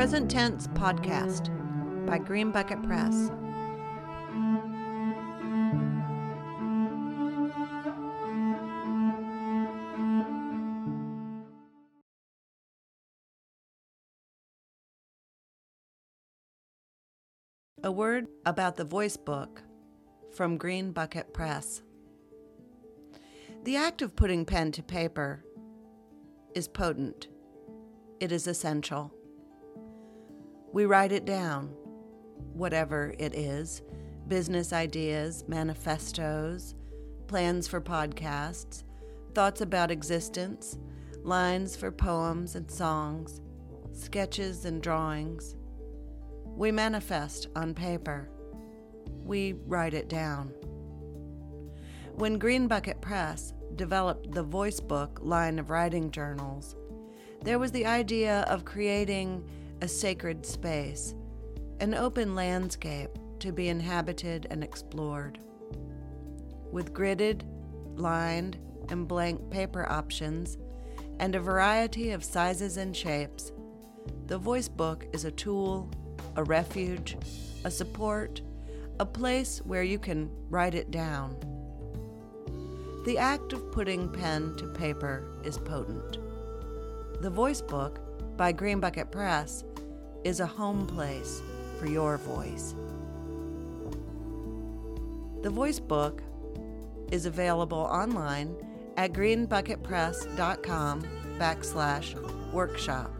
Present Tense Podcast by Green Bucket Press. A word about the voice book from Green Bucket Press. The act of putting pen to paper is potent. It is essential. We write it down, whatever it is business ideas, manifestos, plans for podcasts, thoughts about existence, lines for poems and songs, sketches and drawings. We manifest on paper. We write it down. When Green Bucket Press developed the Voice Book line of writing journals, there was the idea of creating a sacred space, an open landscape to be inhabited and explored. With gridded, lined, and blank paper options, and a variety of sizes and shapes, the voice book is a tool, a refuge, a support, a place where you can write it down. The act of putting pen to paper is potent. The voice book by Green Bucket Press is a home place for your voice. The voice book is available online at greenbucketpress.com backslash workshop.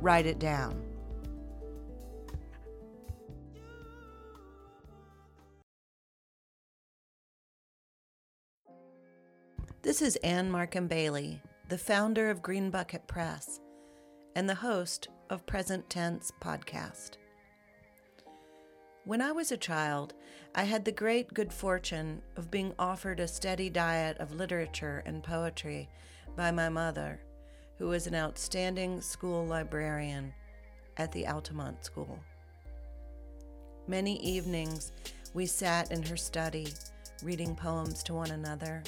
Write it down. This is Anne Markham Bailey, the founder of Green Bucket Press and the host of Present Tense podcast. When I was a child, I had the great good fortune of being offered a steady diet of literature and poetry by my mother, who was an outstanding school librarian at the Altamont School. Many evenings we sat in her study reading poems to one another.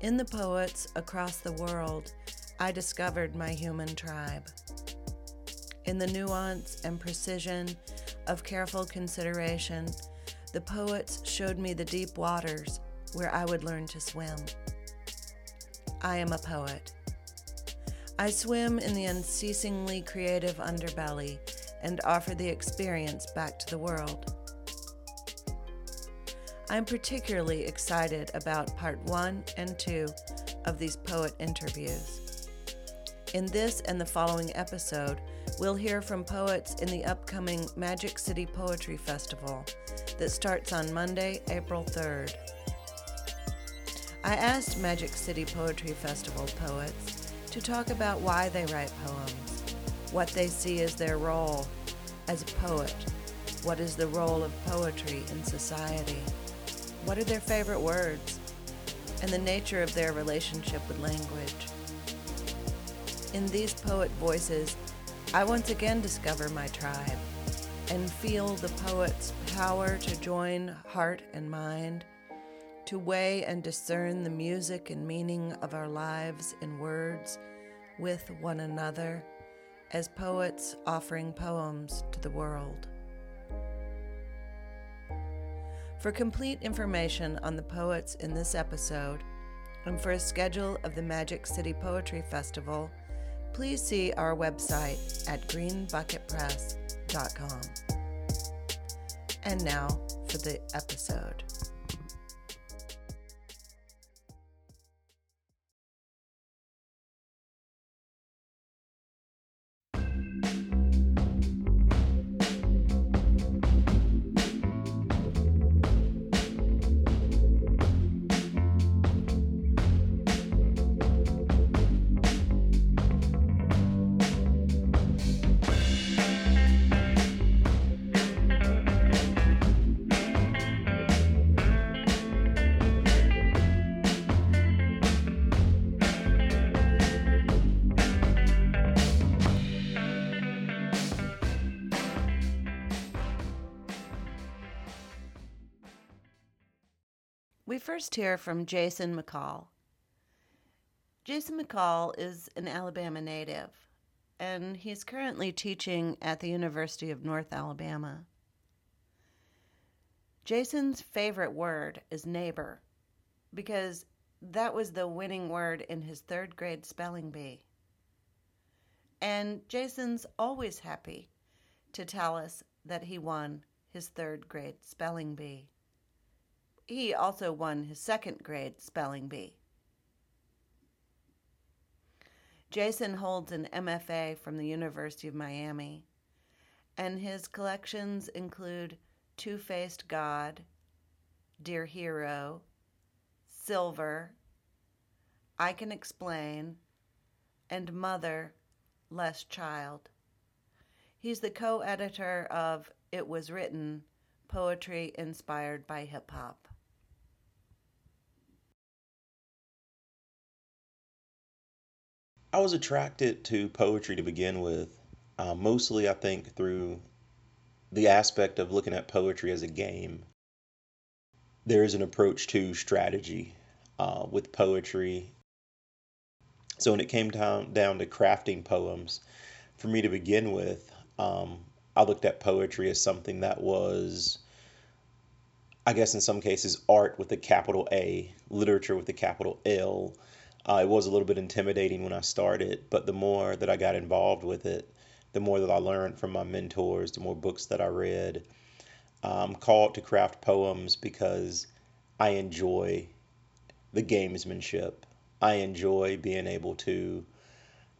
In the poets across the world, I discovered my human tribe. In the nuance and precision of careful consideration, the poets showed me the deep waters where I would learn to swim. I am a poet. I swim in the unceasingly creative underbelly and offer the experience back to the world. I'm particularly excited about part one and two of these poet interviews. In this and the following episode, we'll hear from poets in the upcoming Magic City Poetry Festival that starts on Monday, April 3rd. I asked Magic City Poetry Festival poets to talk about why they write poems, what they see as their role as a poet, what is the role of poetry in society, what are their favorite words, and the nature of their relationship with language. In these poet voices, I once again discover my tribe and feel the poet's power to join heart and mind, to weigh and discern the music and meaning of our lives in words with one another as poets offering poems to the world. For complete information on the poets in this episode, and for a schedule of the Magic City Poetry Festival, please see our website at greenbucketpress.com. And now for the episode. We first hear from Jason McCall. Jason McCall is an Alabama native, and he's currently teaching at the University of North Alabama. Jason's favorite word is neighbor because that was the winning word in his third grade spelling bee. And Jason's always happy to tell us that he won his third grade spelling bee. He also won his second grade spelling bee. Jason holds an MFA from the University of Miami, and his collections include Two Faced God, Dear Hero, Silver, I Can Explain, and Mother, Less Child. He's the co editor of It Was Written Poetry Inspired by Hip Hop. I was attracted to poetry to begin with, uh, mostly, I think, through the aspect of looking at poetry as a game. There is an approach to strategy uh, with poetry. So when it came down, down to crafting poems, for me to begin with, um, I looked at poetry as something that was, I guess, in some cases, art with a capital A, literature with a capital L, uh, it was a little bit intimidating when I started, but the more that I got involved with it, the more that I learned from my mentors, the more books that I read. I'm called to craft poems because I enjoy the gamesmanship. I enjoy being able to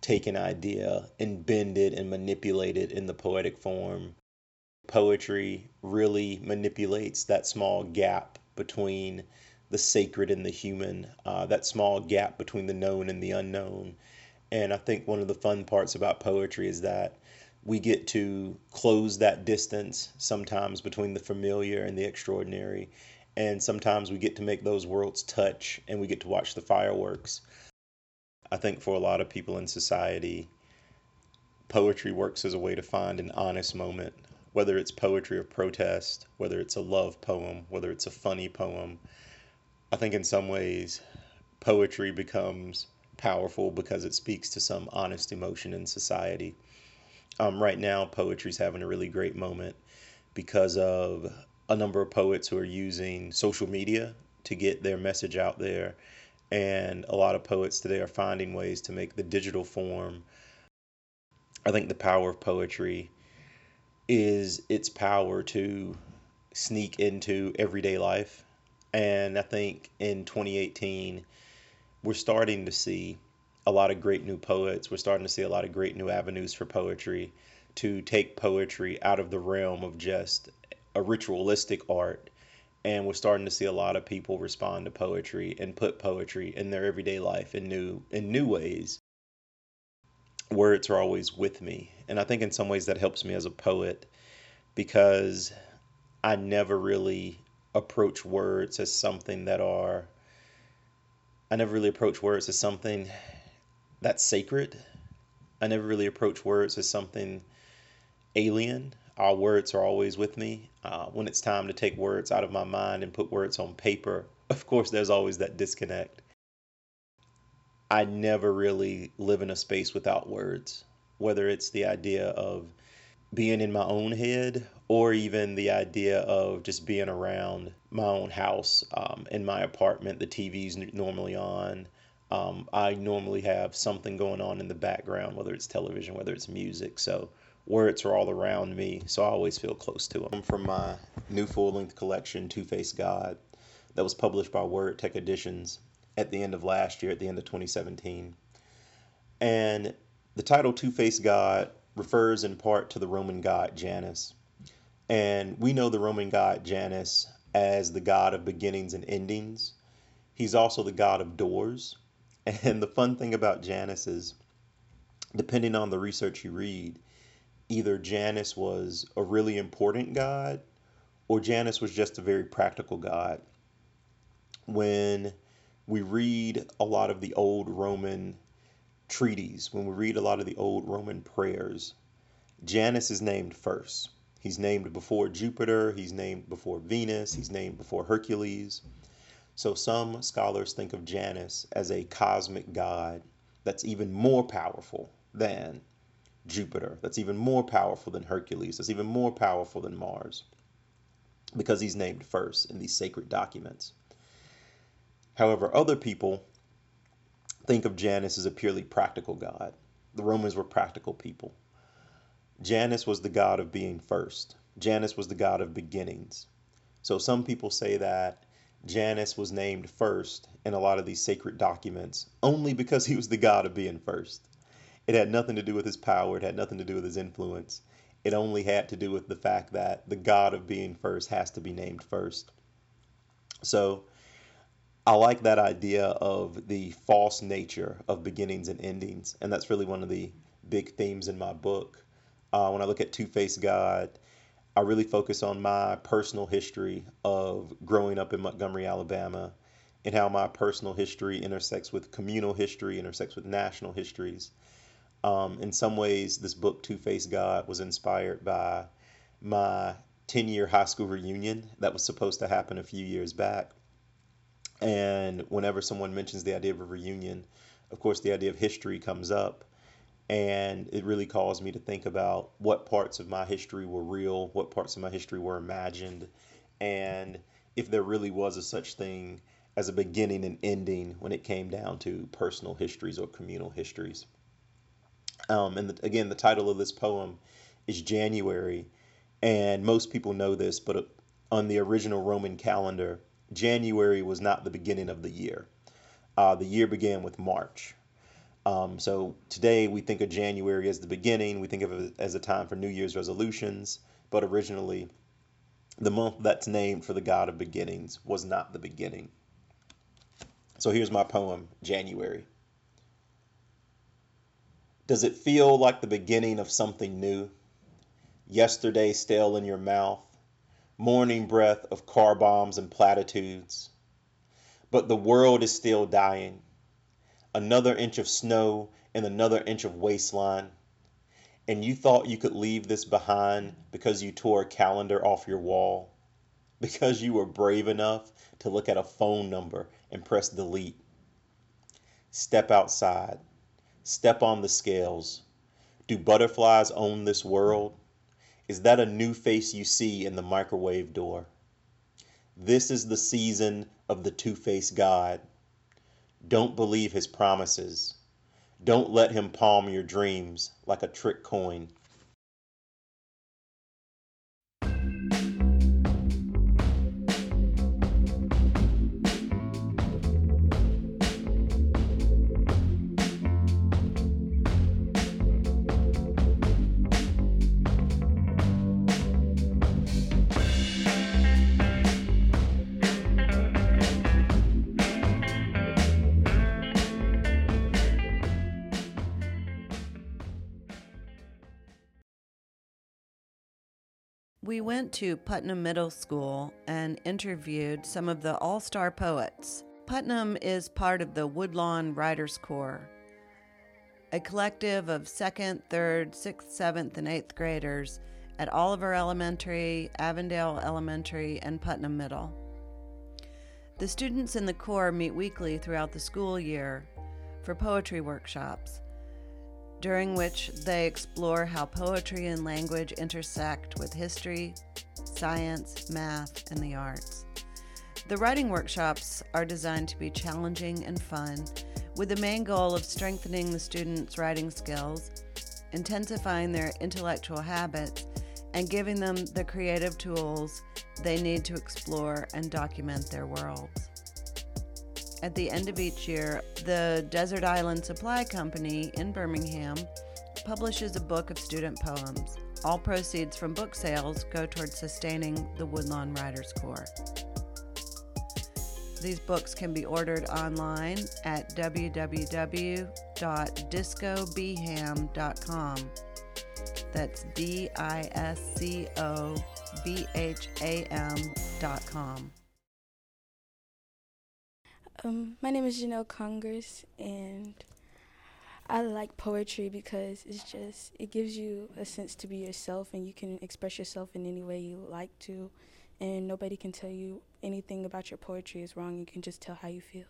take an idea and bend it and manipulate it in the poetic form. Poetry really manipulates that small gap between the sacred and the human, uh, that small gap between the known and the unknown. And I think one of the fun parts about poetry is that we get to close that distance sometimes between the familiar and the extraordinary. And sometimes we get to make those worlds touch and we get to watch the fireworks. I think for a lot of people in society, poetry works as a way to find an honest moment, whether it's poetry of protest, whether it's a love poem, whether it's a funny poem. I think in some ways poetry becomes powerful because it speaks to some honest emotion in society. Um, right now, poetry's having a really great moment because of a number of poets who are using social media to get their message out there. And a lot of poets today are finding ways to make the digital form. I think the power of poetry is its power to sneak into everyday life and I think in 2018, we're starting to see a lot of great new poets. We're starting to see a lot of great new avenues for poetry to take poetry out of the realm of just a ritualistic art. And we're starting to see a lot of people respond to poetry and put poetry in their everyday life in new in new ways. Words are always with me. And I think in some ways that helps me as a poet because I never really approach words as something that are I never really approach words as something that's sacred. I never really approach words as something alien. Our words are always with me. Uh, when it's time to take words out of my mind and put words on paper, of course, there's always that disconnect. I never really live in a space without words, whether it's the idea of being in my own head or even the idea of just being around my own house um, in my apartment the tv's normally on. Um, i normally have something going on in the background whether it's television whether it's music. So words are all around me so i always feel close to them from my new full-length collection two-face god that was published by word tech editions at the end of last year at the end of 2017 and the title two-face god refers in part to the Roman god Janus. And we know the Roman god Janus as the god of beginnings and endings. He's also the god of doors. And the fun thing about Janus is, depending on the research you read, either Janus was a really important god or Janus was just a very practical god. When we read a lot of the old Roman treaties, when we read a lot of the old Roman prayers, Janus is named first. He's named before Jupiter, he's named before Venus, he's named before Hercules. So some scholars think of Janus as a cosmic god that's even more powerful than Jupiter, that's even more powerful than Hercules, that's even more powerful than Mars, because he's named first in these sacred documents. However, other people think of Janus as a purely practical god. The Romans were practical people. Janus was the god of being first. Janus was the god of beginnings. So some people say that Janus was named first in a lot of these sacred documents only because he was the god of being first. It had nothing to do with his power, it had nothing to do with his influence. It only had to do with the fact that the god of being first has to be named first. So I like that idea of the false nature of beginnings and endings, and that's really one of the big themes in my book. Uh, when I look at Two Faced God, I really focus on my personal history of growing up in Montgomery, Alabama, and how my personal history intersects with communal history, intersects with national histories. Um, in some ways, this book, Two Faced God, was inspired by my 10 year high school reunion that was supposed to happen a few years back. And whenever someone mentions the idea of a reunion, of course, the idea of history comes up. And it really caused me to think about what parts of my history were real, what parts of my history were imagined, and if there really was a such thing as a beginning and ending when it came down to personal histories or communal histories. Um, and the, again, the title of this poem is January, and most people know this, but on the original Roman calendar, January was not the beginning of the year. Uh, the year began with March. Um, so today we think of January as the beginning. We think of it as a time for New Year's resolutions. But originally, the month that's named for the God of beginnings was not the beginning. So here's my poem, January. Does it feel like the beginning of something new? Yesterday stale in your mouth, morning breath of car bombs and platitudes. But the world is still dying. Another inch of snow and another inch of waistline. And you thought you could leave this behind because you tore a calendar off your wall. Because you were brave enough to look at a phone number and press delete. Step outside. Step on the scales. Do butterflies own this world? Is that a new face you see in the microwave door? This is the season of the two faced God. Don't believe his promises. Don't let him palm your dreams like a trick coin. We went to Putnam Middle School and interviewed some of the all star poets. Putnam is part of the Woodlawn Writers Corps, a collective of second, third, sixth, seventh, and eighth graders at Oliver Elementary, Avondale Elementary, and Putnam Middle. The students in the Corps meet weekly throughout the school year for poetry workshops during which they explore how poetry and language intersect with history, science, math, and the arts. The writing workshops are designed to be challenging and fun, with the main goal of strengthening the students' writing skills, intensifying their intellectual habits, and giving them the creative tools they need to explore and document their worlds. At the end of each year, the Desert Island Supply Company in Birmingham publishes a book of student poems. All proceeds from book sales go towards sustaining the Woodlawn Writers Corps. These books can be ordered online at www.discobham.com. That's D I S C O B H A M.com. My name is Janelle Congress, and I like poetry because it's just it gives you a sense to be yourself, and you can express yourself in any way you like to, and nobody can tell you anything about your poetry is wrong. You can just tell how you feel.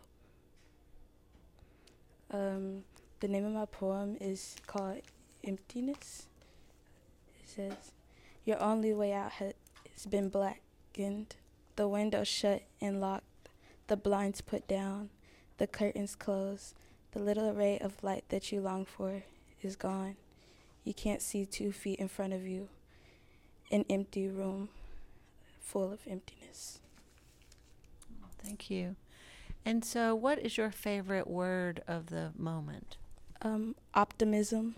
Um, the name of my poem is called emptiness. It says, Your only way out has been blackened, the window shut and locked, the blinds put down, the curtains closed, the little ray of light that you long for is gone. You can't see two feet in front of you. An empty room full of emptiness. Thank you. And so, what is your favorite word of the moment? Um, optimism.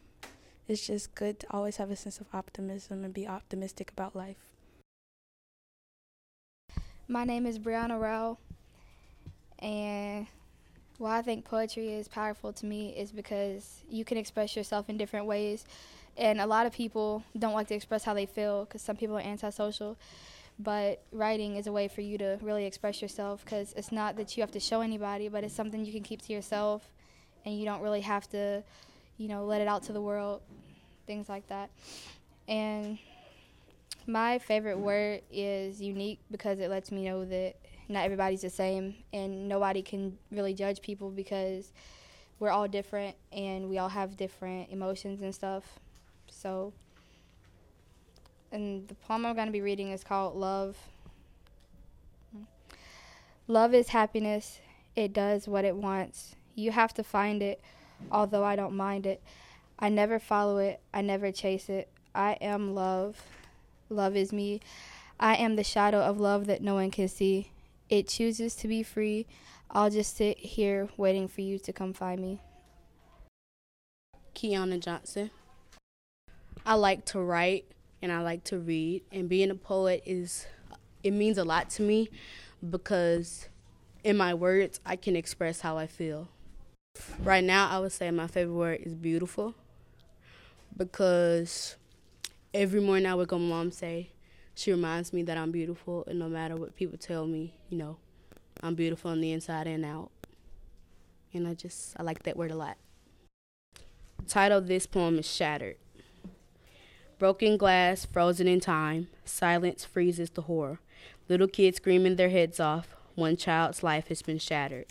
It's just good to always have a sense of optimism and be optimistic about life. My name is Brianna Rao, and why I think poetry is powerful to me is because you can express yourself in different ways. And a lot of people don't like to express how they feel because some people are antisocial. But writing is a way for you to really express yourself because it's not that you have to show anybody, but it's something you can keep to yourself and you don't really have to, you know, let it out to the world, things like that. And my favorite word is unique because it lets me know that not everybody's the same and nobody can really judge people because we're all different and we all have different emotions and stuff. So, and the poem I'm going to be reading is called Love. Love is happiness. It does what it wants. You have to find it, although I don't mind it. I never follow it. I never chase it. I am love. Love is me. I am the shadow of love that no one can see. It chooses to be free. I'll just sit here waiting for you to come find me. Kiana Johnson. I like to write and I like to read, and being a poet is it means a lot to me because in my words I can express how I feel. Right now, I would say my favorite word is beautiful because every morning I wake up, my mom say she reminds me that I'm beautiful, and no matter what people tell me, you know, I'm beautiful on the inside and out. And I just I like that word a lot. The title of this poem is Shattered. Broken glass, frozen in time, silence freezes the horror. Little kids screaming their heads off. One child's life has been shattered.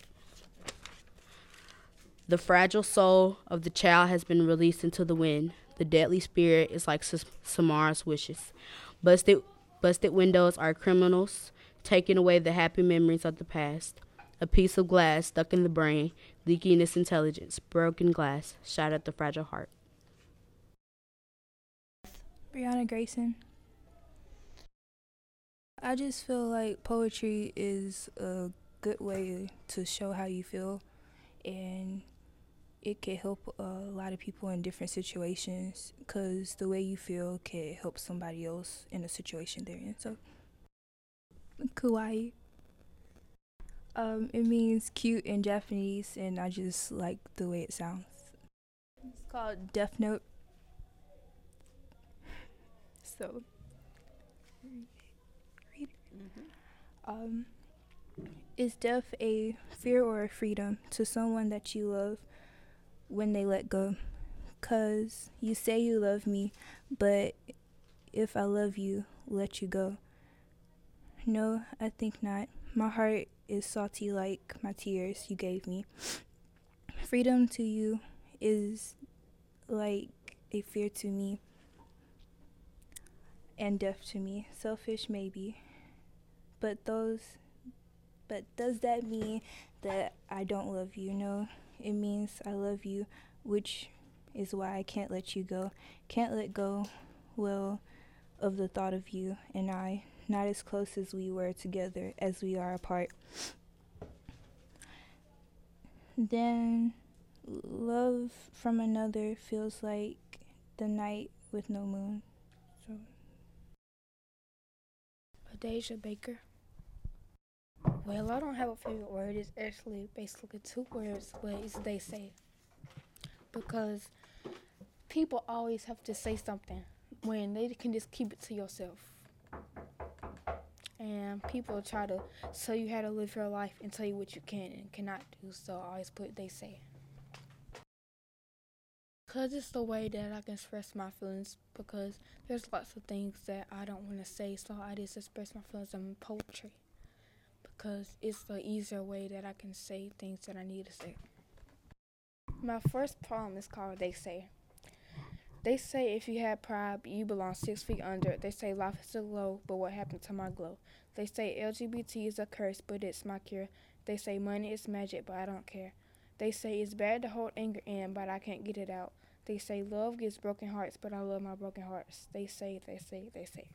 The fragile soul of the child has been released into the wind. The deadly spirit is like Samara's wishes. Busted, busted windows are criminals, taking away the happy memories of the past. A piece of glass stuck in the brain, leaking its intelligence. Broken glass shattered the fragile heart. Brianna Grayson. I just feel like poetry is a good way to show how you feel, and it can help a lot of people in different situations because the way you feel can help somebody else in a situation they're in. So, kawaii. Um, it means cute in Japanese, and I just like the way it sounds. It's called Death Note. So, read. Mm-hmm. Um, is death a fear or a freedom to someone that you love when they let go? Cause you say you love me, but if I love you, let you go. No, I think not. My heart is salty like my tears you gave me. Freedom to you is like a fear to me and deaf to me. Selfish, maybe. But those, but does that mean that I don't love you? No, it means I love you, which is why I can't let you go. Can't let go, well, of the thought of you and I, not as close as we were together as we are apart. Then love from another feels like the night with no moon. So. Deja Baker. Well, I don't have a favorite word. It's actually basically two words, but it's they say. Because people always have to say something when they can just keep it to yourself. And people try to tell you how to live your life and tell you what you can and cannot do. So I always put they say. Because it's the way that I can express my feelings. Because there's lots of things that I don't want to say, so I just express my feelings in poetry. Because it's the easier way that I can say things that I need to say. My first poem is called They Say. They say if you have pride, you belong six feet under. They say life is a glow, but what happened to my glow? They say LGBT is a curse, but it's my cure. They say money is magic, but I don't care. They say it's bad to hold anger in, but I can't get it out. They say love gives broken hearts, but I love my broken hearts. They say, they say, they say.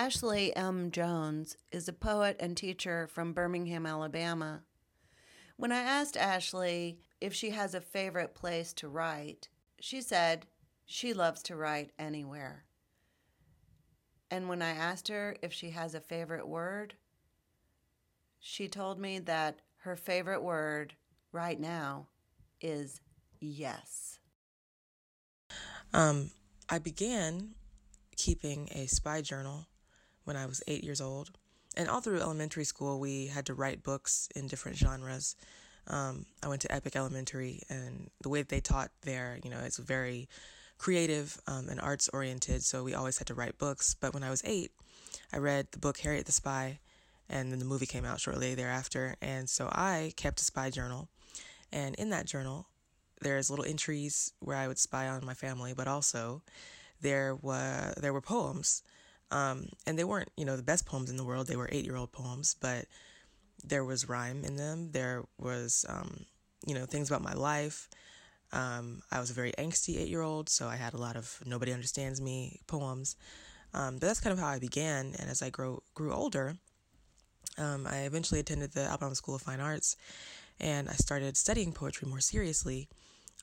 Ashley M. Jones is a poet and teacher from Birmingham, Alabama. When I asked Ashley if she has a favorite place to write, she said she loves to write anywhere. And when I asked her if she has a favorite word, she told me that her favorite word right now is yes. Um, I began keeping a spy journal when I was eight years old. And all through elementary school, we had to write books in different genres. Um, I went to Epic Elementary, and the way that they taught there, you know, it's very creative um, and arts oriented. So we always had to write books. But when I was eight, I read the book Harriet the Spy, and then the movie came out shortly thereafter. And so I kept a spy journal, and in that journal, there's little entries where I would spy on my family, but also there were there were poems um, and they weren't, you know, the best poems in the world. They were eight year old poems, but there was rhyme in them. There was, um, you know, things about my life. Um, I was a very angsty eight year old, so I had a lot of nobody understands me poems. Um, but that's kind of how I began. And as I grow, grew older, um, I eventually attended the Alabama School of Fine Arts and I started studying poetry more seriously.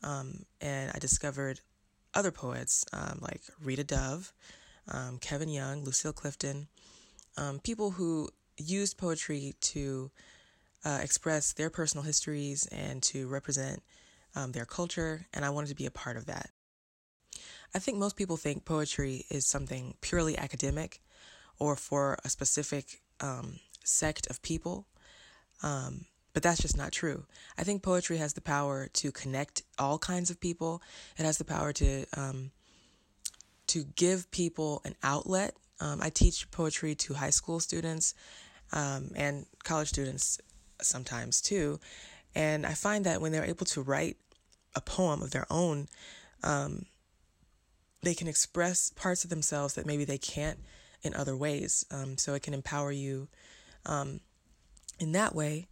Um, and I discovered other poets like Rita Dove um, Kevin Young, Lucille Clifton, um, people who used poetry to uh, express their personal histories and to represent um, their culture, and I wanted to be a part of that. I think most people think poetry is something purely academic or for a specific um, sect of people, um, but that's just not true. I think poetry has the power to connect all kinds of people. It has the power to um, to give people an outlet. Um, I teach poetry to high school students um, and college students sometimes too. And I find that when they're able to write a poem of their own, um, they can express parts of themselves that maybe they can't in other ways. Um, so it can empower you um, in that way.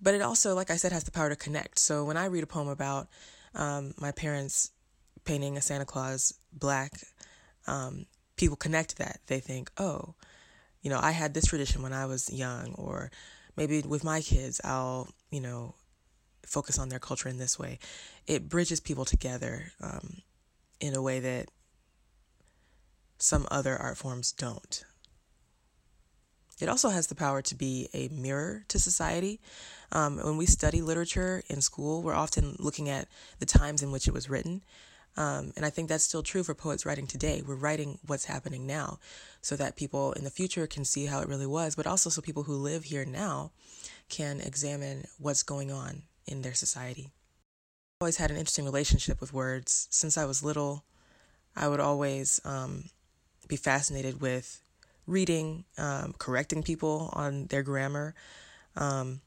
But it also, like I said, has the power to connect. So when I read a poem about um, my parents painting a Santa Claus black, um, people connect that. They think, oh, you know, I had this tradition when I was young, or maybe with my kids, I'll, you know, focus on their culture in this way. It bridges people together um, in a way that some other art forms don't. It also has the power to be a mirror to society. Um, when we study literature in school, we're often looking at the times in which it was written. Um, and I think that's still true for poets writing today. We're writing what's happening now so that people in the future can see how it really was, but also so people who live here now can examine what's going on in their society. I've always had an interesting relationship with words. Since I was little, I would always um, be fascinated with reading, um, correcting people on their grammar. Um,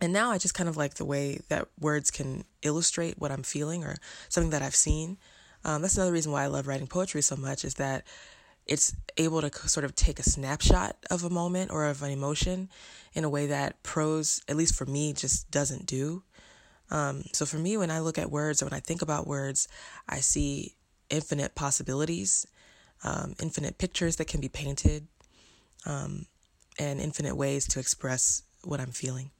and now I just kind of like the way that words can illustrate what I'm feeling or something that I've seen. Um, that's another reason why I love writing poetry so much is that it's able to sort of take a snapshot of a moment or of an emotion in a way that prose, at least for me, just doesn't do. Um, so for me, when I look at words or when I think about words, I see infinite possibilities, um, infinite pictures that can be painted, um, and infinite ways to express what I'm feeling.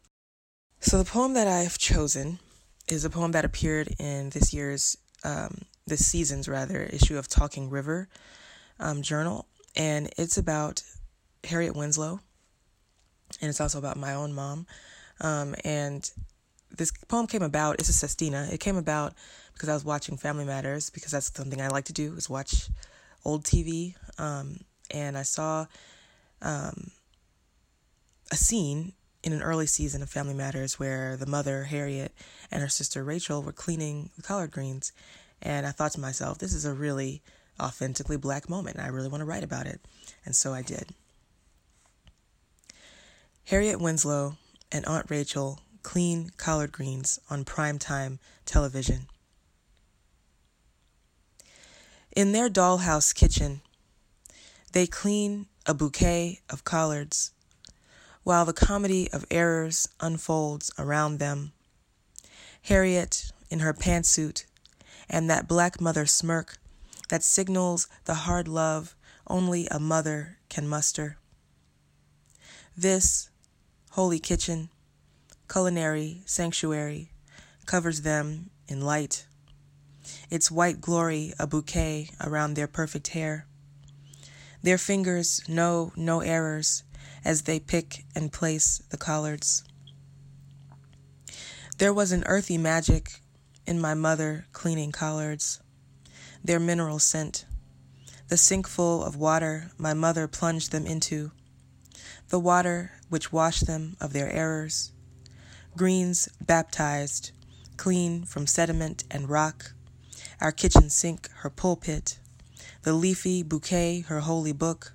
So the poem that I've chosen is a poem that appeared in this year's, um, this season's rather, issue of Talking River um, Journal, and it's about Harriet Winslow, and it's also about my own mom. Um, and this poem came about. It's a sestina. It came about because I was watching Family Matters because that's something I like to do is watch old TV. Um, and I saw um, a scene in an early season of Family Matters where the mother Harriet and her sister Rachel were cleaning the collard greens, and I thought to myself, this is a really authentically black moment. And I really want to write about it, and so I did. Harriet Winslow and Aunt Rachel clean collard greens on primetime television. In their dollhouse kitchen, they clean a bouquet of collards while the comedy of errors unfolds around them. Harriet, in her pantsuit, and that black mother smirk that signals the hard love only a mother can muster. This holy kitchen, culinary sanctuary, covers them in light. Its white glory a bouquet around their perfect hair. Their fingers know no errors as they pick and place the collards. There was an earthy magic in my mother cleaning collards, their mineral scent, the sinkful of water my mother plunged them into, the water which washed them of their errors, greens baptized, clean from sediment and rock, our kitchen sink her pulpit, the leafy bouquet her holy book.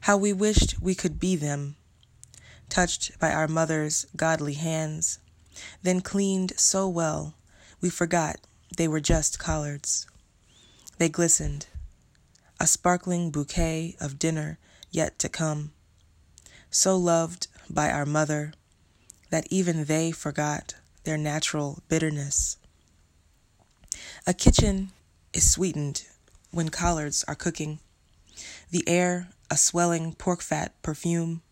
How we wished we could be them, touched by our mother's godly hands, then cleaned so well we forgot they were just collards. They glistened, a sparkling bouquet of dinner yet to come so loved by our mother that even they forgot their natural bitterness. A kitchen is sweetened when collards are cooking, the air a swelling pork fat perfume,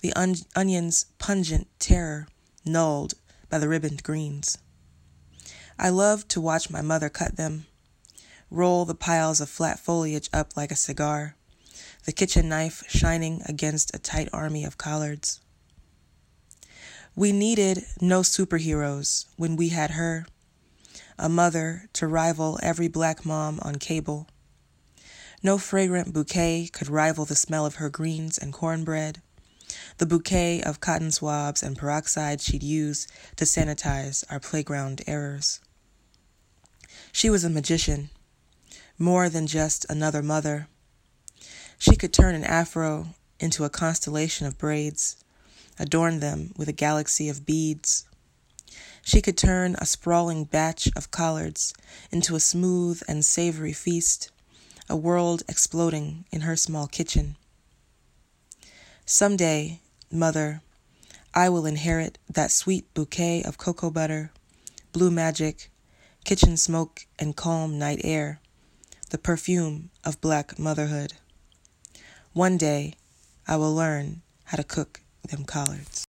the on- onion's pungent terror nulled by the ribboned greens. I loved to watch my mother cut them, roll the piles of flat foliage up like a cigar, the kitchen knife shining against a tight army of collards. We needed no superheroes when we had her, a mother to rival every black mom on cable. No fragrant bouquet could rival the smell of her greens and cornbread, the bouquet of cotton swabs and peroxide she'd use to sanitize our playground errors. She was a magician, more than just another mother. She could turn an afro into a constellation of braids, adorn them with a galaxy of beads. She could turn a sprawling batch of collards into a smooth and savory feast, a world exploding in her small kitchen. Some day, Mother, I will inherit that sweet bouquet of cocoa butter, blue magic, kitchen smoke, and calm night air, the perfume of black motherhood. One day, I will learn how to cook them collards.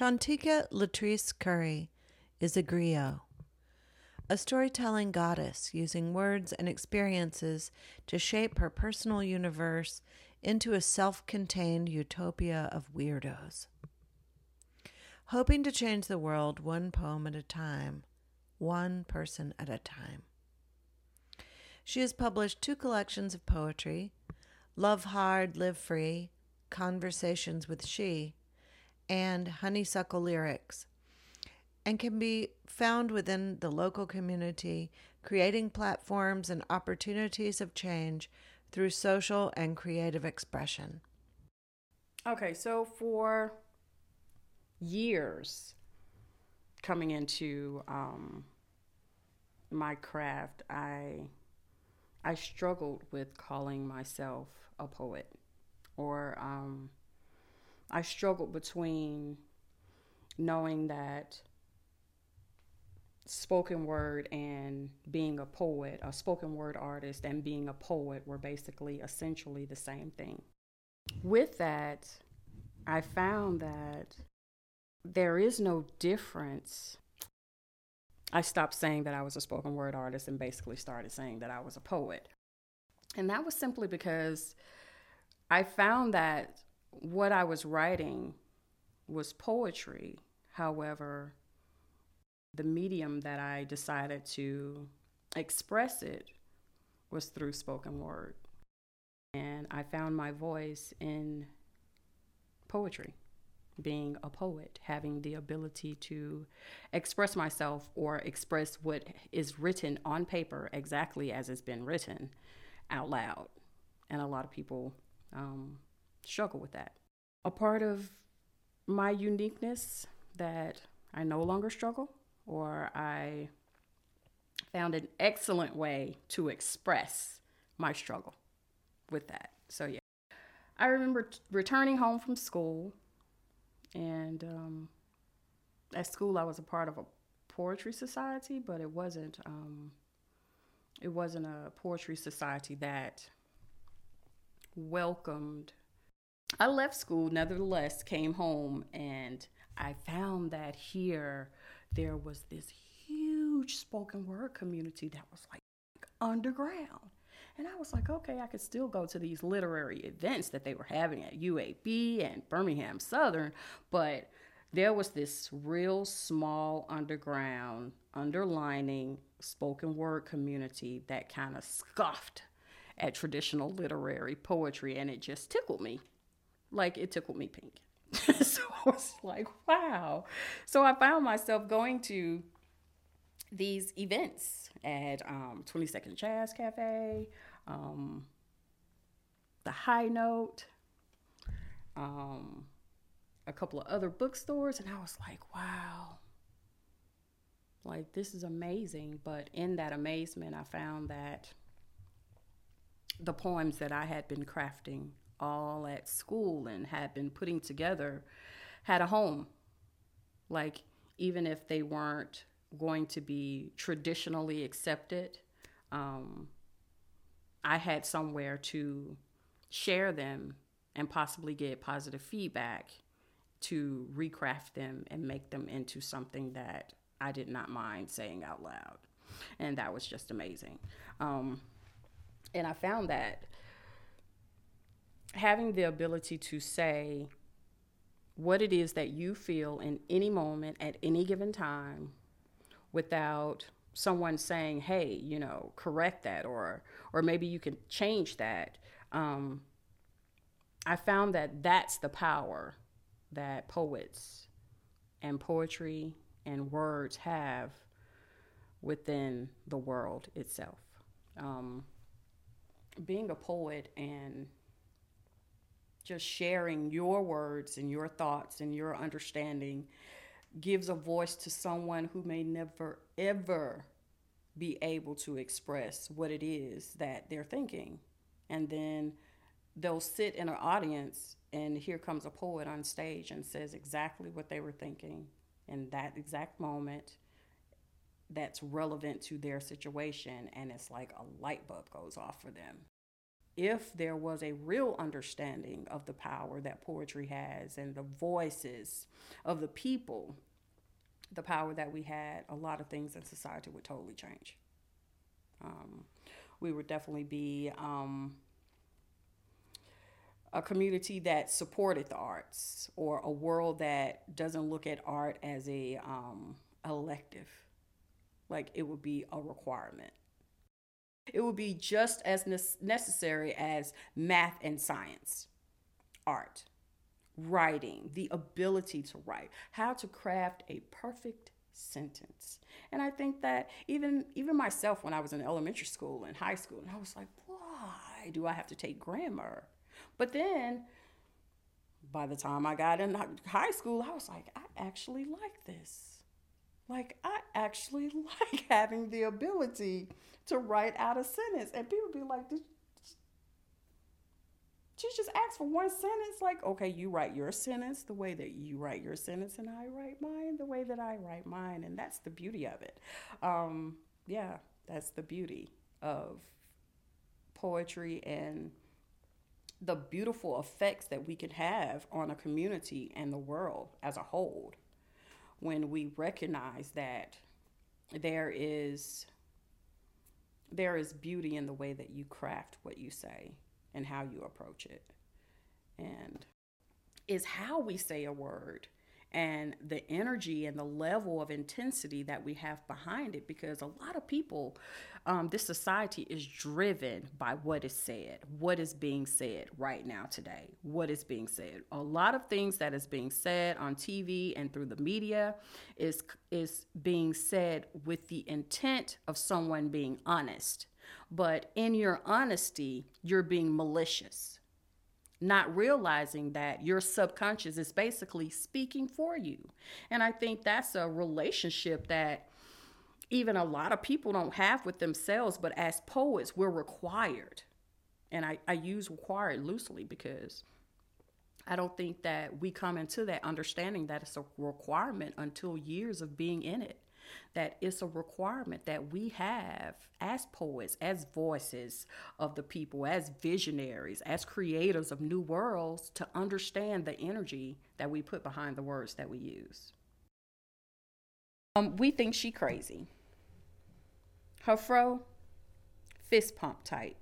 Shantika Latrice Curry is a griot, a storytelling goddess using words and experiences to shape her personal universe into a self contained utopia of weirdos. Hoping to change the world one poem at a time, one person at a time. She has published two collections of poetry Love Hard, Live Free, Conversations with She, and Honeysuckle Lyrics, and can be found within the local community, creating platforms and opportunities of change through social and creative expression. Okay, so for years coming into um, my craft, I I struggled with calling myself a poet, or um, I struggled between knowing that spoken word and being a poet, a spoken word artist and being a poet were basically essentially the same thing. With that, I found that there is no difference. I stopped saying that I was a spoken word artist and basically started saying that I was a poet. And that was simply because I found that what I was writing was poetry. However, the medium that I decided to express it was through spoken word. And I found my voice in poetry, being a poet, having the ability to express myself or express what is written on paper exactly as it's been written out loud. And a lot of people um, struggle with that. A part of my uniqueness that I no longer struggle or I found an excellent way to express my struggle with that. So, yeah. I remember t- returning home from school, and um, at school I was a part of a poetry society, but it wasn't um, it wasn't a poetry society that welcomed. I left school, nevertheless, came home, and I found that here there was this huge spoken word community that was like underground. And I was like, okay, I could still go to these literary events that they were having at UAB and Birmingham Southern, but there was this real small underground, underlining spoken word community that kind of scoffed at traditional literary poetry, and it just tickled me. Like it tickled me pink. so I was like, wow. So I found myself going to these events at um, 22nd Jazz Cafe, um, the High Note, um, a couple of other bookstores, and I was like, wow. Like, this is amazing. But in that amazement, I found that the poems that I had been crafting all at school and had been putting together had a home. Like, even if they weren't going to be traditionally accepted, um, I had somewhere to share them and possibly get positive feedback to recraft them and make them into something that I did not mind saying out loud. And that was just amazing. Um, and I found that having the ability to say what it is that you feel in any moment at any given time without someone saying hey you know correct that or or maybe you can change that um, i found that that's the power that poets and poetry and words have within the world itself. Um, being a poet and just sharing your words and your thoughts and your understanding gives a voice to someone who may never ever be able to express what it is that they're thinking. And then they'll sit in an audience and here comes a poet on stage and says exactly what they were thinking in that exact moment that's relevant to their situation. And it's like a light bulb goes off for them if there was a real understanding of the power that poetry has and the voices of the people, the power that we had, a lot of things in society would totally change. Um, we would definitely be um, a community that supported the arts or a world that doesn't look at art as a um, elective like it would be a requirement it would be just as necessary as math and science, art, writing, the ability to write, how to craft a perfect sentence. And I think that even even myself when I was in elementary school and high school, and I was like, why do I have to take grammar? But then by the time I got in high school, I was like, I actually like this. Like, I actually like having the ability to write out a sentence. And people be like, She just asked for one sentence, like, okay, you write your sentence the way that you write your sentence, and I write mine the way that I write mine. And that's the beauty of it. Um, yeah, that's the beauty of poetry and the beautiful effects that we can have on a community and the world as a whole when we recognize that there is there is beauty in the way that you craft what you say and how you approach it. And is how we say a word and the energy and the level of intensity that we have behind it because a lot of people um, this society is driven by what is said what is being said right now today what is being said a lot of things that is being said on tv and through the media is is being said with the intent of someone being honest but in your honesty you're being malicious not realizing that your subconscious is basically speaking for you. And I think that's a relationship that even a lot of people don't have with themselves, but as poets, we're required. And I, I use required loosely because I don't think that we come into that understanding that it's a requirement until years of being in it that it's a requirement that we have as poets, as voices of the people, as visionaries, as creators of new worlds to understand the energy that we put behind the words that we use. Um, we think she crazy. Her fro, fist pump tight.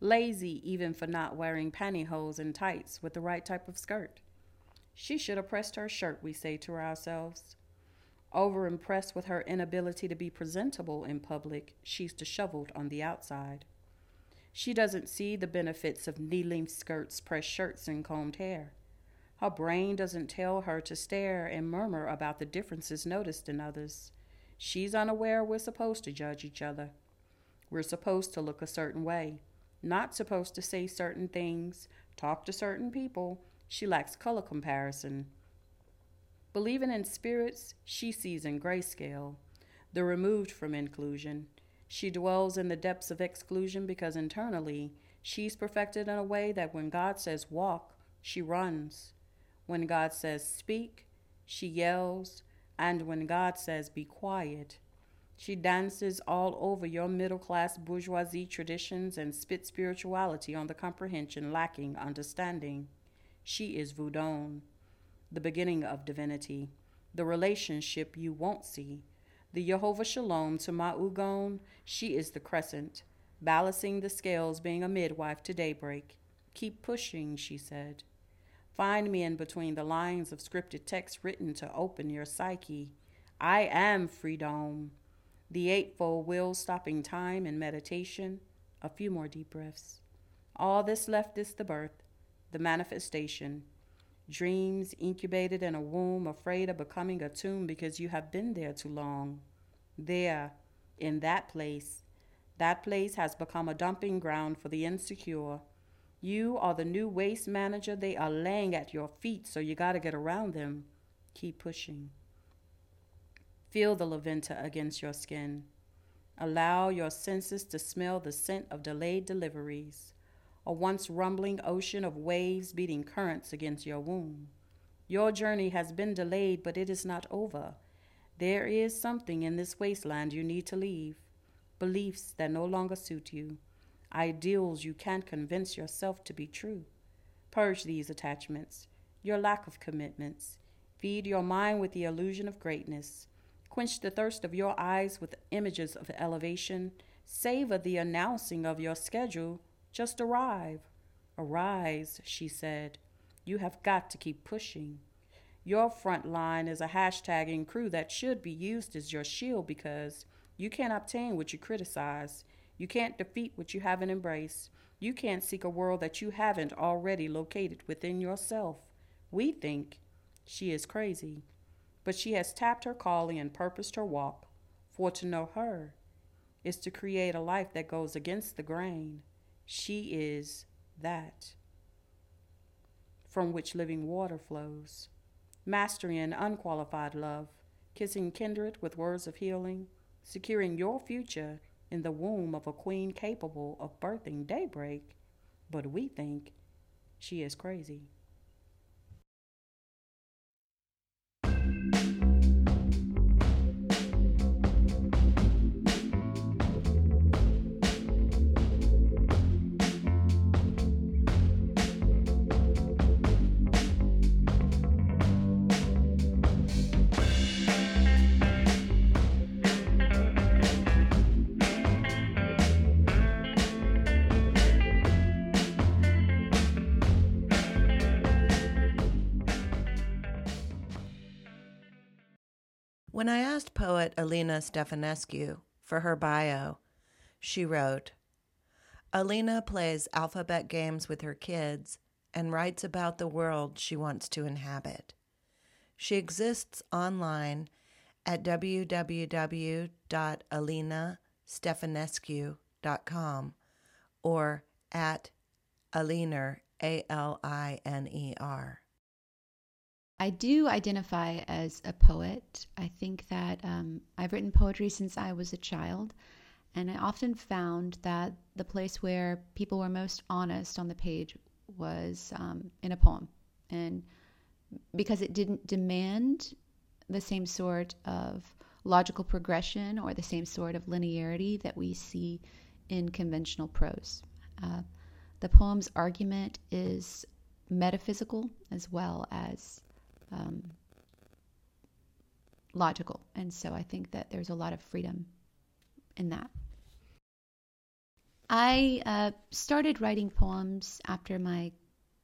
Lazy even for not wearing pantyhose and tights with the right type of skirt. She should have pressed her shirt, we say to ourselves. Overimpressed with her inability to be presentable in public, she's disheveled on the outside. She doesn't see the benefits of knee length skirts, pressed shirts, and combed hair. Her brain doesn't tell her to stare and murmur about the differences noticed in others. She's unaware we're supposed to judge each other. We're supposed to look a certain way, not supposed to say certain things, talk to certain people. She lacks color comparison. Believing in spirits, she sees in grayscale, the removed from inclusion. She dwells in the depths of exclusion because internally, she's perfected in a way that when God says walk, she runs. When God says speak, she yells. And when God says be quiet, she dances all over your middle class bourgeoisie traditions and spits spirituality on the comprehension lacking understanding. She is Voudon the beginning of divinity, the relationship you won't see. The Jehovah Shalom to Ma'ugon, she is the crescent, balancing the scales, being a midwife to daybreak. Keep pushing, she said. Find me in between the lines of scripted text written to open your psyche. I am freedom. The eightfold will stopping time and meditation. A few more deep breaths. All this left is the birth, the manifestation dreams incubated in a womb, afraid of becoming a tomb because you have been there too long. There, in that place, that place has become a dumping ground for the insecure. You are the new waste manager. They are laying at your feet, so you got to get around them. Keep pushing. Feel the laventa against your skin. Allow your senses to smell the scent of delayed deliveries a once rumbling ocean of waves beating currents against your womb. Your journey has been delayed, but it is not over. There is something in this wasteland you need to leave beliefs that no longer suit you, ideals you can't convince yourself to be true. Purge these attachments, your lack of commitments. Feed your mind with the illusion of greatness. Quench the thirst of your eyes with images of elevation. Savor the announcing of your schedule just arrive. Arise, she said. You have got to keep pushing. Your front line is a hashtagging crew that should be used as your shield because you can't obtain what you criticize. You can't defeat what you haven't embraced. You can't seek a world that you haven't already located within yourself. We think she is crazy, but she has tapped her calling and purposed her walk. For to know her is to create a life that goes against the grain. She is that from which living water flows, mastering an unqualified love, kissing kindred with words of healing, securing your future in the womb of a queen capable of birthing daybreak. but we think she is crazy. When I asked poet Alina Stefanescu for her bio, she wrote Alina plays alphabet games with her kids and writes about the world she wants to inhabit. She exists online at www.alinestefanescu.com or at Aliner, A L I N E R. I do identify as a poet. I think that um, I've written poetry since I was a child, and I often found that the place where people were most honest on the page was um, in a poem. And because it didn't demand the same sort of logical progression or the same sort of linearity that we see in conventional prose. Uh, the poem's argument is metaphysical as well as um, logical. And so I think that there's a lot of freedom in that. I uh, started writing poems after my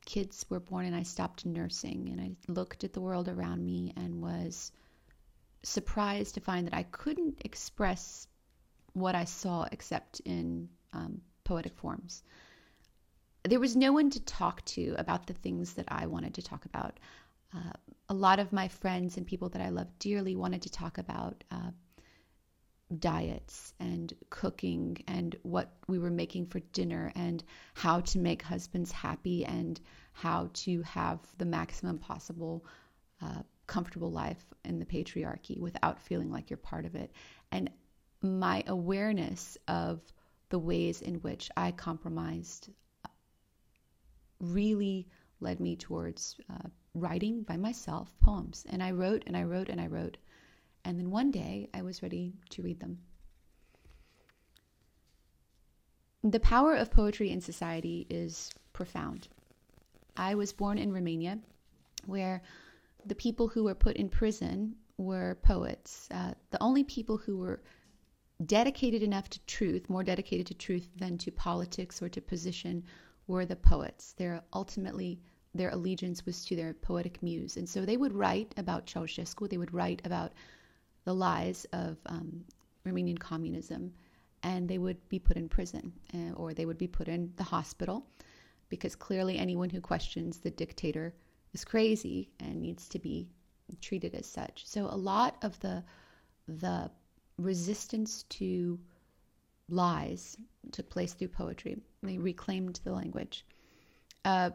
kids were born and I stopped nursing. And I looked at the world around me and was surprised to find that I couldn't express what I saw except in um, poetic forms. There was no one to talk to about the things that I wanted to talk about. Uh, a lot of my friends and people that I love dearly wanted to talk about uh, diets and cooking and what we were making for dinner and how to make husbands happy and how to have the maximum possible uh, comfortable life in the patriarchy without feeling like you're part of it. And my awareness of the ways in which I compromised uh, really led me towards uh, writing by myself poems. And I wrote and I wrote and I wrote. And then one day I was ready to read them. The power of poetry in society is profound. I was born in Romania, where the people who were put in prison were poets. Uh, the only people who were dedicated enough to truth, more dedicated to truth than to politics or to position, were the poets. They're ultimately their allegiance was to their poetic muse. And so they would write about Ceausescu, they would write about the lies of um, Romanian communism, and they would be put in prison uh, or they would be put in the hospital because clearly anyone who questions the dictator is crazy and needs to be treated as such. So a lot of the the resistance to lies took place through poetry. They reclaimed the language. Uh,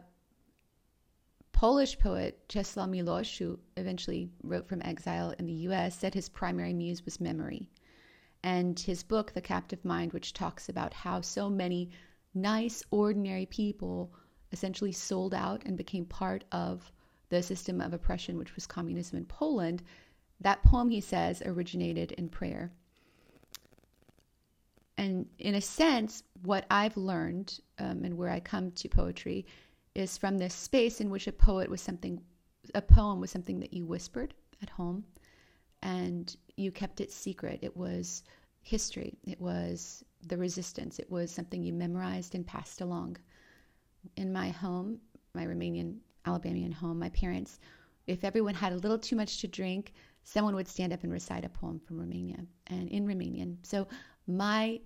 Polish poet Czesław Miłosz, who eventually wrote from exile in the US, said his primary muse was memory. And his book, The Captive Mind, which talks about how so many nice, ordinary people essentially sold out and became part of the system of oppression, which was communism in Poland, that poem, he says, originated in prayer. And in a sense, what I've learned um, and where I come to poetry is from this space in which a poet was something, a poem was something that you whispered at home and you kept it secret. It was history, it was the resistance, it was something you memorized and passed along. In my home, my Romanian, Alabamian home, my parents, if everyone had a little too much to drink, someone would stand up and recite a poem from Romania and in Romanian. So my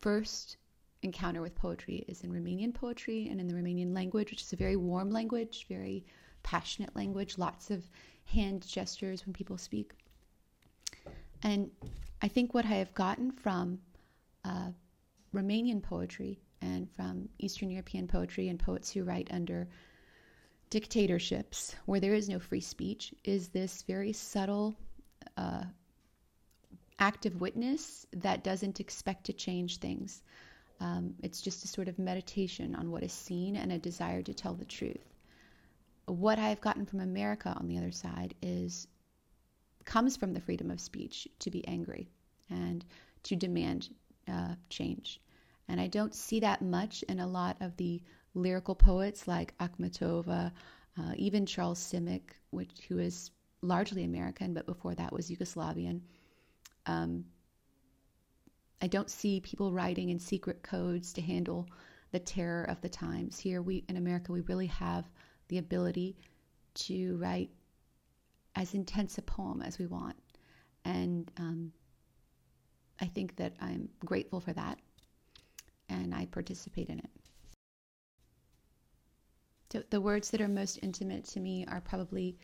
first encounter with poetry is in Romanian poetry and in the Romanian language, which is a very warm language, very passionate language, lots of hand gestures when people speak. And I think what I have gotten from uh, Romanian poetry and from Eastern European poetry and poets who write under dictatorships where there is no free speech is this very subtle uh, active witness that doesn't expect to change things Um, it's just a sort of meditation on what is seen and a desire to tell the truth. What I've gotten from America on the other side is comes from the freedom of speech to be angry and to demand uh, change. And I don't see that much in a lot of the lyrical poets like Akhmatova, uh, even Charles Simic, which who is largely American, but before that was Yugoslavian. Um, I don't see people writing in secret codes to handle the terror of the times. Here, we in America, we really have the ability to write as intense a poem as we want, and um, I think that I'm grateful for that, and I participate in it. So the words that are most intimate to me are probably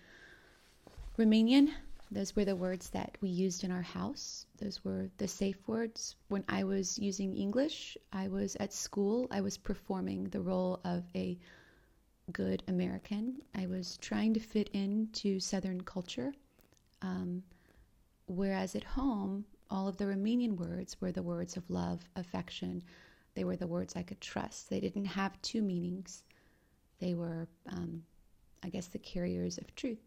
Romanian. Those were the words that we used in our house. Those were the safe words. When I was using English, I was at school, I was performing the role of a good American. I was trying to fit into Southern culture. Um, whereas at home, all of the Romanian words were the words of love, affection. They were the words I could trust. They didn't have two meanings. They were, um, I guess, the carriers of truth.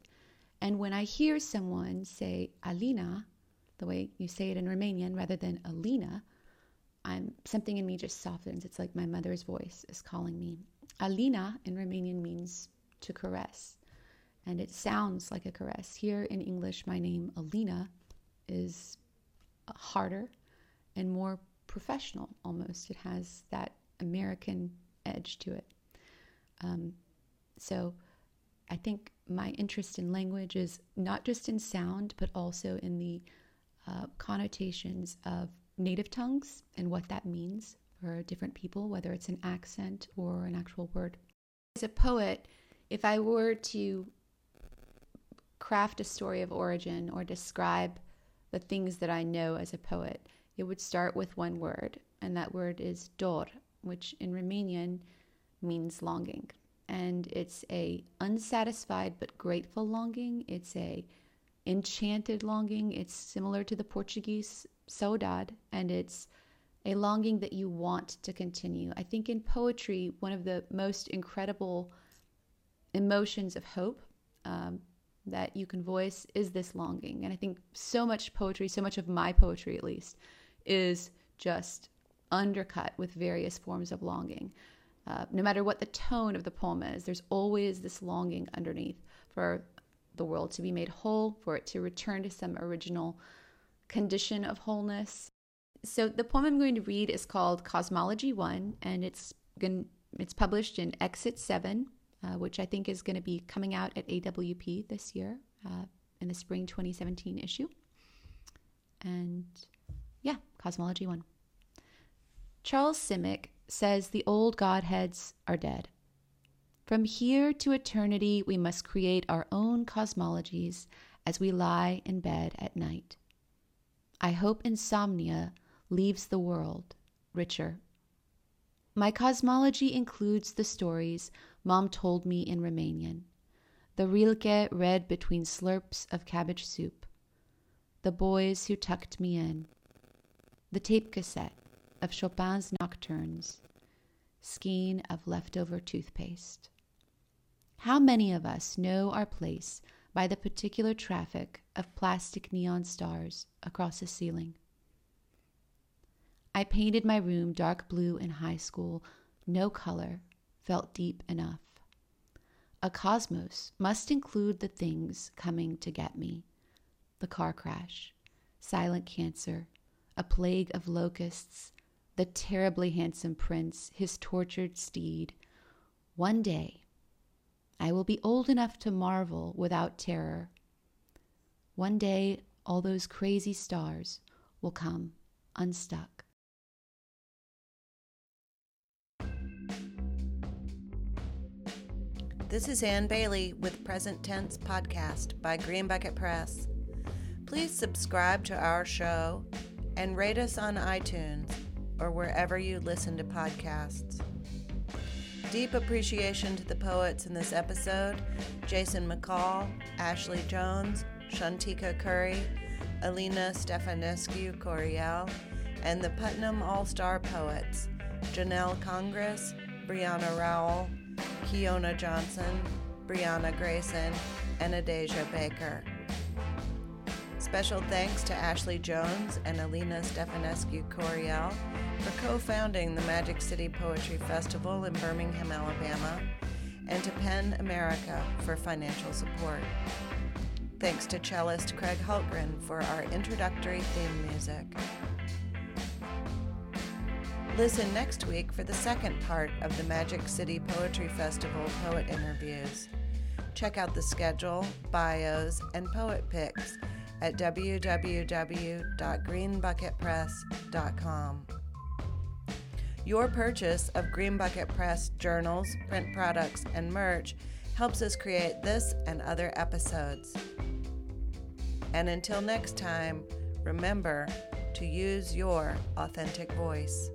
And when I hear someone say Alina, the way you say it in Romanian rather than Alina, I'm something in me just softens. It's like my mother's voice is calling me. Alina in Romanian means to caress, and it sounds like a caress. Here in English, my name Alina is harder and more professional almost. It has that American edge to it. Um, so I think my interest in language is not just in sound, but also in the uh, connotations of native tongues and what that means for different people, whether it's an accent or an actual word. As a poet, if I were to craft a story of origin or describe the things that I know as a poet, it would start with one word, and that word is dor, which in Romanian means longing and it's a unsatisfied but grateful longing. It's a enchanted longing. It's similar to the Portuguese saudade, and it's a longing that you want to continue. I think in poetry, one of the most incredible emotions of hope um, that you can voice is this longing. And I think so much poetry, so much of my poetry at least, is just undercut with various forms of longing. Uh, no matter what the tone of the poem is, there's always this longing underneath for the world to be made whole, for it to return to some original condition of wholeness. So the poem I'm going to read is called Cosmology One, and it's going it's published in Exit Seven, uh, which I think is going to be coming out at AWP this year uh, in the spring 2017 issue. And yeah, Cosmology One. Charles Simic says the old Godheads are dead. From here to eternity, we must create our own cosmologies as we lie in bed at night. I hope insomnia leaves the world richer. My cosmology includes the stories Mom told me in Romanian, the Rilke read between slurps of cabbage soup, the boys who tucked me in, the tape cassette of Chopin's nocturnes, skein of leftover toothpaste. How many of us know our place by the particular traffic of plastic neon stars across the ceiling? I painted my room dark blue in high school. No color felt deep enough. A cosmos must include the things coming to get me the car crash, silent cancer, a plague of locusts, the terribly handsome prince, his tortured steed. One day, I will be old enough to marvel without terror. One day, all those crazy stars will come unstuck. This is Ann Bailey with Present Tense Podcast by Green Bucket Press. Please subscribe to our show and rate us on iTunes or wherever you listen to podcasts. Deep appreciation to the poets in this episode Jason McCall, Ashley Jones, Shantika Curry, Alina Stefanescu Coryell, and the Putnam All Star Poets Janelle Congress, Brianna Rowell, Kiona Johnson, Brianna Grayson, and Adasia Baker. Special thanks to Ashley Jones and Alina Stefanescu Coryell for co founding the Magic City Poetry Festival in Birmingham, Alabama, and to PEN America for financial support. Thanks to cellist Craig Hultgren for our introductory theme music. Listen next week for the second part of the Magic City Poetry Festival poet interviews. Check out the schedule, bios, and poet picks at www.greenbucketpress.com. Your purchase of Green Bucket Press journals, print products, and merch helps us create this and other episodes. And until next time, remember to use your authentic voice.